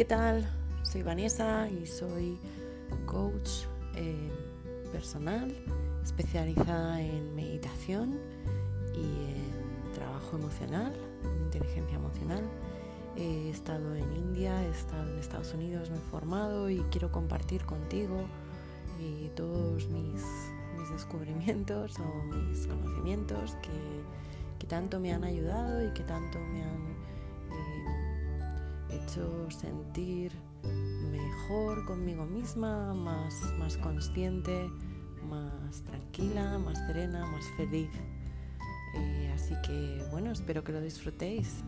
¿Qué tal? Soy Vanessa y soy coach eh, personal especializada en meditación y en trabajo emocional, en inteligencia emocional. He estado en India, he estado en Estados Unidos, me he formado y quiero compartir contigo eh, todos mis, descubrimientos o mis conocimientos que, que tanto me han ayudado y que tanto me han hecho sentir mejor conmigo misma, más, más consciente, más tranquila, más serena, más feliz. Eh, así que bueno, espero que lo disfrutéis.